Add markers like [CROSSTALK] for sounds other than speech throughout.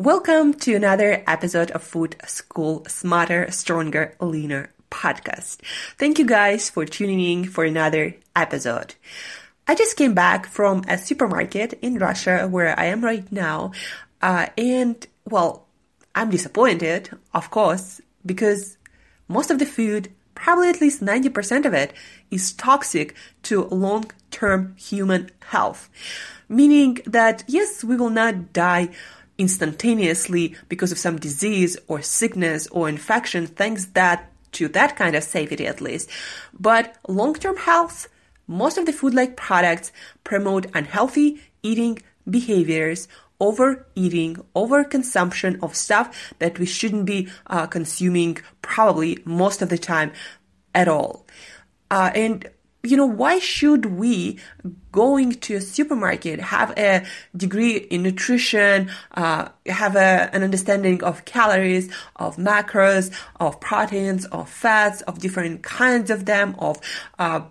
Welcome to another episode of Food School Smarter, Stronger, Leaner podcast. Thank you guys for tuning in for another episode. I just came back from a supermarket in Russia where I am right now. Uh, and well, I'm disappointed, of course, because most of the food probably at least 90% of it is toxic to long term human health. Meaning that, yes, we will not die instantaneously because of some disease or sickness or infection, thanks that to that kind of safety at least. But long term health, most of the food like products promote unhealthy eating behaviors overeating, overconsumption of stuff that we shouldn't be uh, consuming probably most of the time at all. Uh, and you know, why should we going to a supermarket have a degree in nutrition, uh, have a, an understanding of calories, of macros, of proteins, of fats, of different kinds of them, of uh,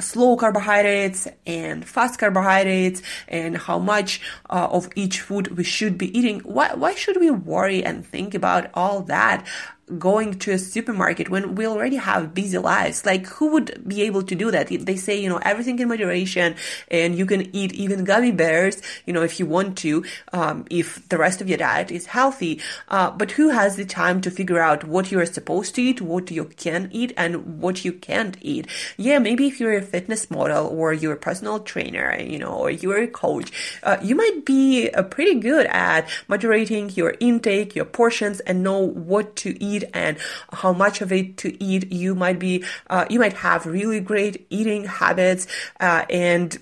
slow carbohydrates and fast carbohydrates and how much uh, of each food we should be eating? Why, why should we worry and think about all that going to a supermarket when we already have busy lives. Like, who would be able to do that? They say, you know, everything in moderation and you can eat even gummy bears, you know, if you want to, um, if the rest of your diet is healthy. Uh, but who has the time to figure out what you're supposed to eat, what you can eat, and what you can't eat? Yeah, maybe if you're a fitness model or you're a personal trainer, you know, or you're a coach, uh, you might be uh, pretty good at moderating your intake, your portions, and know what to eat eat and how much of it to eat. You might be, uh, you might have really great eating habits, uh, and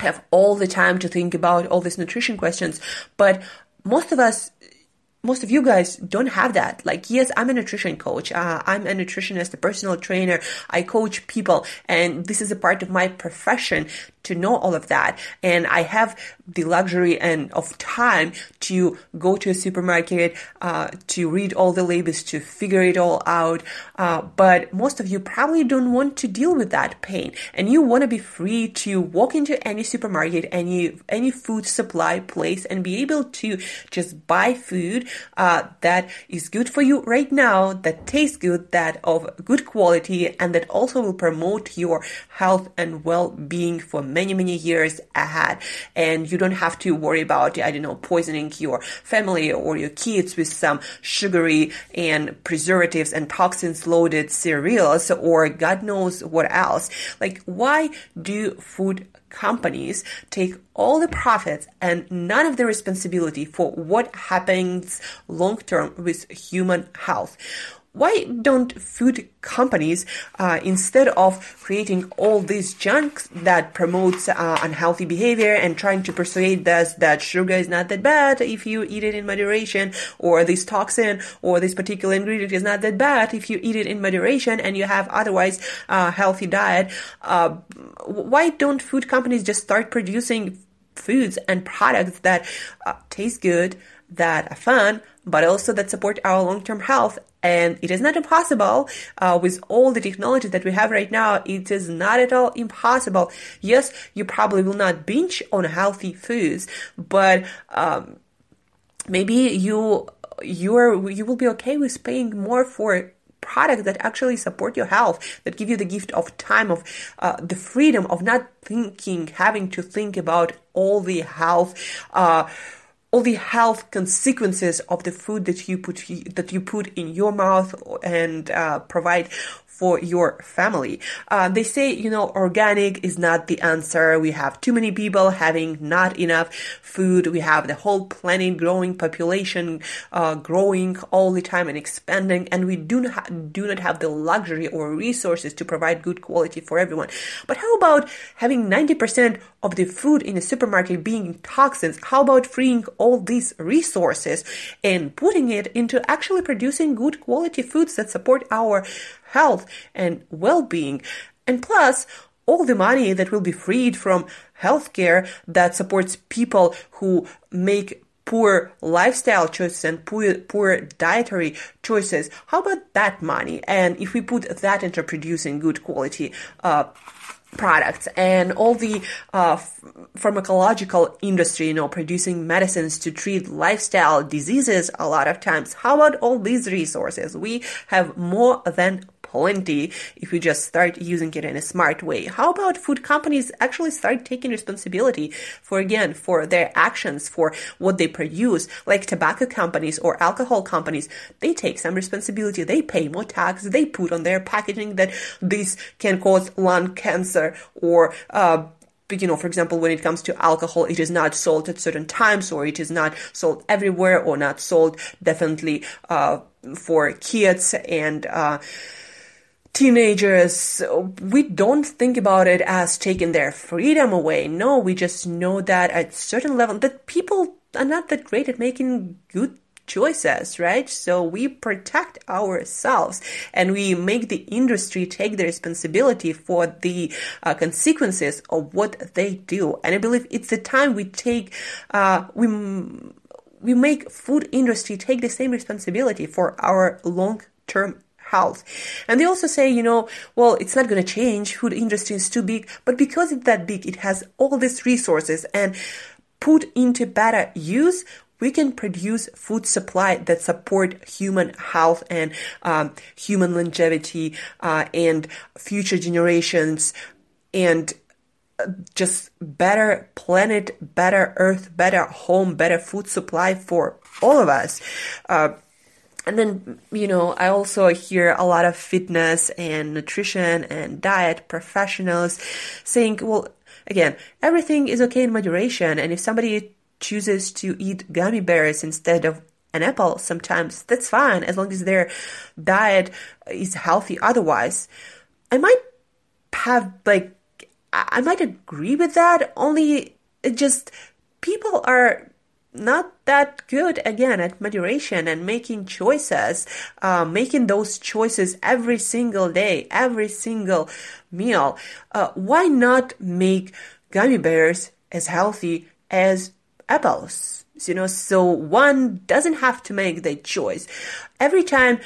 have all the time to think about all these nutrition questions. But most of us most of you guys don't have that. Like, yes, I'm a nutrition coach. Uh, I'm a nutritionist, a personal trainer. I coach people and this is a part of my profession to know all of that. And I have the luxury and of time to go to a supermarket, uh, to read all the labels, to figure it all out. Uh, but most of you probably don't want to deal with that pain and you want to be free to walk into any supermarket, any, any food supply place and be able to just buy food, uh, that is good for you right now, that tastes good, that of good quality and that also will promote your health and well-being for many, many years ahead. And you don't have to worry about, I don't know, poisoning your family or your kids with some sugary and preservatives and toxins loaded cereals or God knows what else. Like, why do food companies take all the profits and none of the responsibility for what happens long term with human health? Why don't food companies, uh, instead of creating all these junk that promotes uh, unhealthy behavior and trying to persuade us that sugar is not that bad if you eat it in moderation, or this toxin or this particular ingredient is not that bad if you eat it in moderation and you have otherwise uh, healthy diet, uh, why don't food companies just start producing foods and products that uh, taste good, that are fun, but also that support our long-term health And it is not impossible uh, with all the technology that we have right now. It is not at all impossible. Yes, you probably will not binge on healthy foods, but um, maybe you you are you will be okay with paying more for products that actually support your health, that give you the gift of time, of uh, the freedom of not thinking, having to think about all the health, uh, all the health consequences of the food that you put that you put in your mouth and uh, provide for your family. Uh, they say, you know, organic is not the answer. We have too many people having not enough food. We have the whole planet growing, population uh, growing all the time and expanding, and we do not ha- do not have the luxury or resources to provide good quality for everyone. But how about having 90% of the food in the supermarket being toxins? How about freeing all these resources and putting it into actually producing good quality foods that support our health and well-being. And plus, all the money that will be freed from healthcare that supports people who make poor lifestyle choices and poor, poor dietary choices. How about that money? And if we put that into producing good quality uh, products and all the uh, pharmacological industry, you know, producing medicines to treat lifestyle diseases a lot of times. How about all these resources? We have more than plenty if we just start using it in a smart way. How about food companies actually start taking responsibility for again for their actions for what they produce? Like tobacco companies or alcohol companies they take some responsibility. They pay more tax they put on their packaging that this can cause lung cancer or uh, you know, for example, when it comes to alcohol, it is not sold at certain times or it is not sold everywhere or not sold definitely uh, for kids and uh, teenagers, we don't think about it as taking their freedom away. No, we just know that at certain level that people are not that great at making good choices, right? So we protect ourselves and we make the industry take the responsibility for the uh, consequences of what they do. And I believe it's the time we take, uh, we, we make food industry take the same responsibility for our long term health. And they also say, you know, well, it's not going to change. Food industry is too big, but because it's that big, it has all these resources and put into better use, we can produce food supply that support human health and um, human longevity uh, and future generations and uh, just better planet, better earth, better home, better food supply for all of us. Uh, and then, you know, I also hear a lot of fitness and nutrition and diet professionals saying, well, again, everything is okay in moderation. And if somebody chooses to eat gummy bears instead of an apple sometimes, that's fine as long as their diet is healthy otherwise. I might have, like, I might agree with that, only it just, people are not that good again at moderation and making choices, uh, making those choices every single day, every single meal. Uh, why not make gummy bears as healthy as apples? You know, so one doesn't have to make the choice. Every time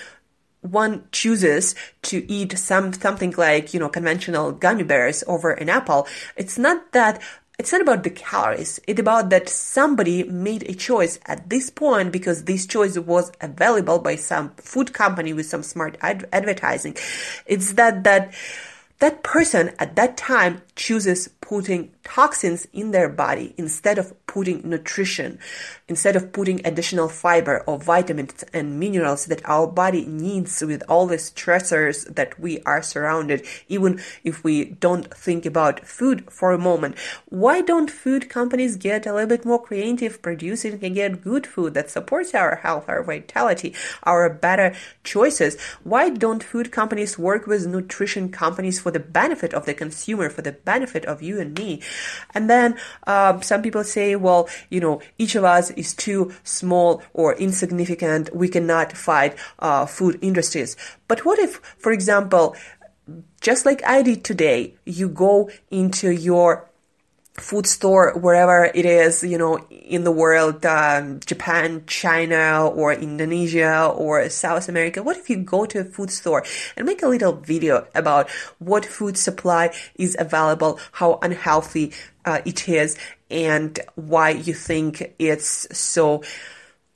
one chooses to eat some something like you know conventional gummy bears over an apple it's not that it's not about the calories. It's about that somebody made a choice at this point because this choice was available by some food company with some smart ad- advertising. It's that, that, that person at that time chooses putting toxins in their body instead of putting nutrition, instead of putting additional fiber or vitamins and minerals that our body needs with all the stressors that we are surrounded, even if we don't think about food for a moment. Why don't food companies get a little bit more creative, producing get good food that supports our health, our vitality, our better choices? Why don't food companies work with nutrition companies for the benefit of the consumer, for the benefit of you and me? And then um, some people say, well, you know, each of us is too small or insignificant. We cannot fight uh, food industries. But what if, for example, just like I did today, you go into your food store wherever it is, you know, in the world, um, Japan, China, or Indonesia, or South America. What if you go to a food store and make a little video about what food supply is available, how unhealthy uh, it is, and why you think it's so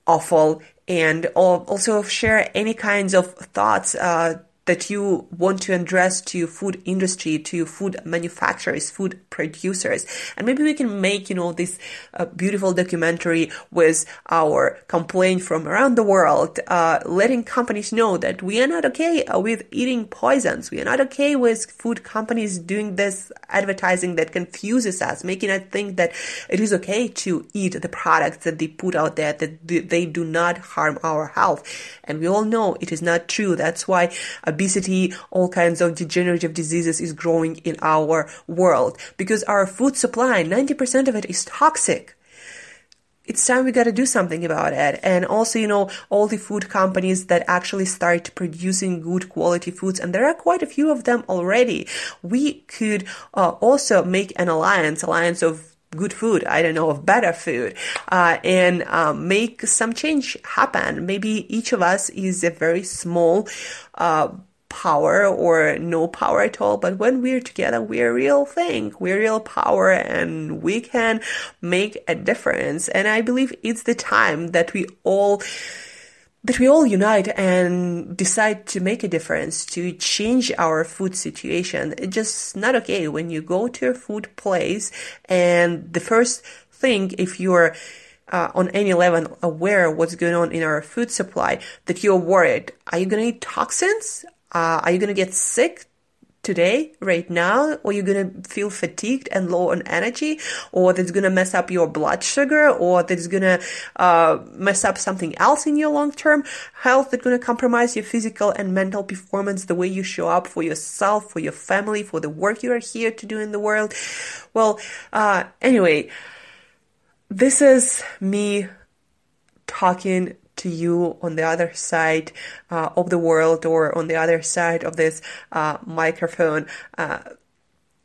awful, and also share any kinds of thoughts. Uh, that you want to address to food industry, to food manufacturers, food producers. And maybe we can make, you know, this uh, beautiful documentary with our complaint from around the world, uh, letting companies know that we are not okay uh, with eating poisons. We are not okay with food companies doing this advertising that confuses us, making us think that it is okay to eat the products that they put out there, that they do not harm our health. And we all know it is not true. That's why obesity, all kinds of degenerative diseases is growing in our world because our food supply, 90% of it is toxic it's time we got to do something about it. And also, you know, all the food companies that actually start producing good quality foods, and there are quite a few of them already. We could uh, also make an alliance, alliance of good food, I don't know, of better food, uh, and um, make some change happen. Maybe each of us is a very small, uh, power or no power at all. But when we're together, we're a real thing. We're real power and we can make a difference. And I believe it's the time that we all that we all unite and decide to make a difference, to change our food situation. It's just not okay when you go to a food place and the first thing, if you're uh, on any level aware what's going on in our food supply, that you're worried. Are you going to eat toxins? Uh, are you going to get sick today, right now, or you're to feel fatigued and low on energy, or that's to mess up your blood sugar, or that's to uh, mess up something else in your long-term health that's to compromise your physical and mental performance, the way you show up for yourself, for your family, for the work you are here to do in the world. Well, uh, anyway, this is me talking to you on the other side uh, of the world or on the other side of this uh, microphone. Uh,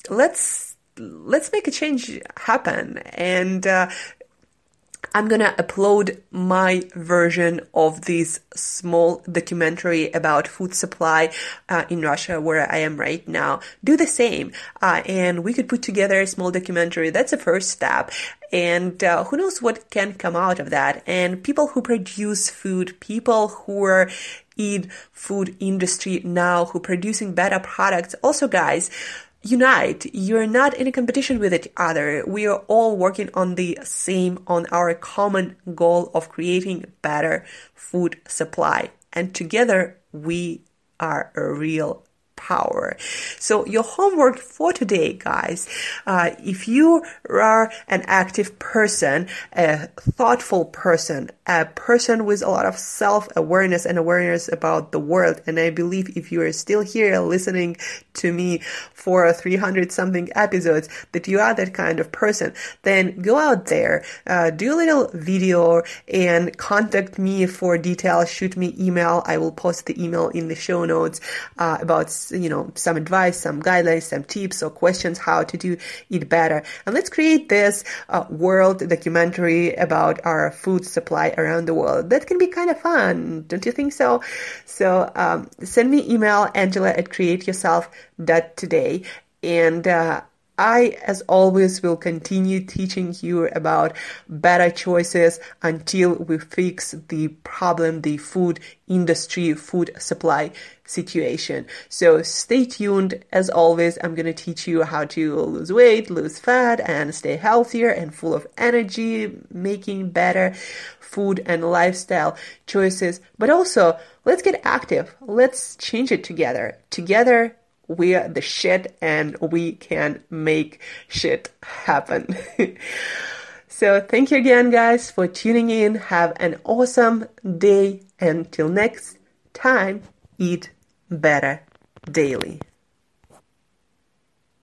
let's let's make a change happen and uh, I'm gonna upload my version of this small documentary about food supply uh, in Russia, where I am right now. Do the same, uh, and we could put together a small documentary. That's a first step, and uh, who knows what can come out of that. And people who produce food, people who are in food industry now, who producing better products. Also, guys, unite. You're not in a competition with each other. We are all working on the same, on our common goal of creating better food supply. And together we are a real power. So your homework for today, guys, uh, if you are an active person, a thoughtful person, a person with a lot of self-awareness and awareness about the world, and I believe if you are still here listening to me for 300 something episodes, that you are that kind of person, then go out there, uh, do a little video and contact me for details, shoot me email. I will post the email in the show notes uh, about you know, some advice, some guidelines, some tips or questions how to do it better. And let's create this uh, world documentary about our food supply around the world. That can be kind of fun, don't you think so? So um, send me email, angela at createyourself.today. And uh, I, as always, will continue teaching you about better choices until we fix the problem, the food industry, food supply situation. So stay tuned. As always, I'm going to teach you how to lose weight, lose fat, and stay healthier and full of energy, making better food and lifestyle choices. But also, let's get active. Let's change it together. Together, we are the shit and we can make shit happen. [LAUGHS] so thank you again guys for tuning in. Have an awesome day. Until next time, eat better daily.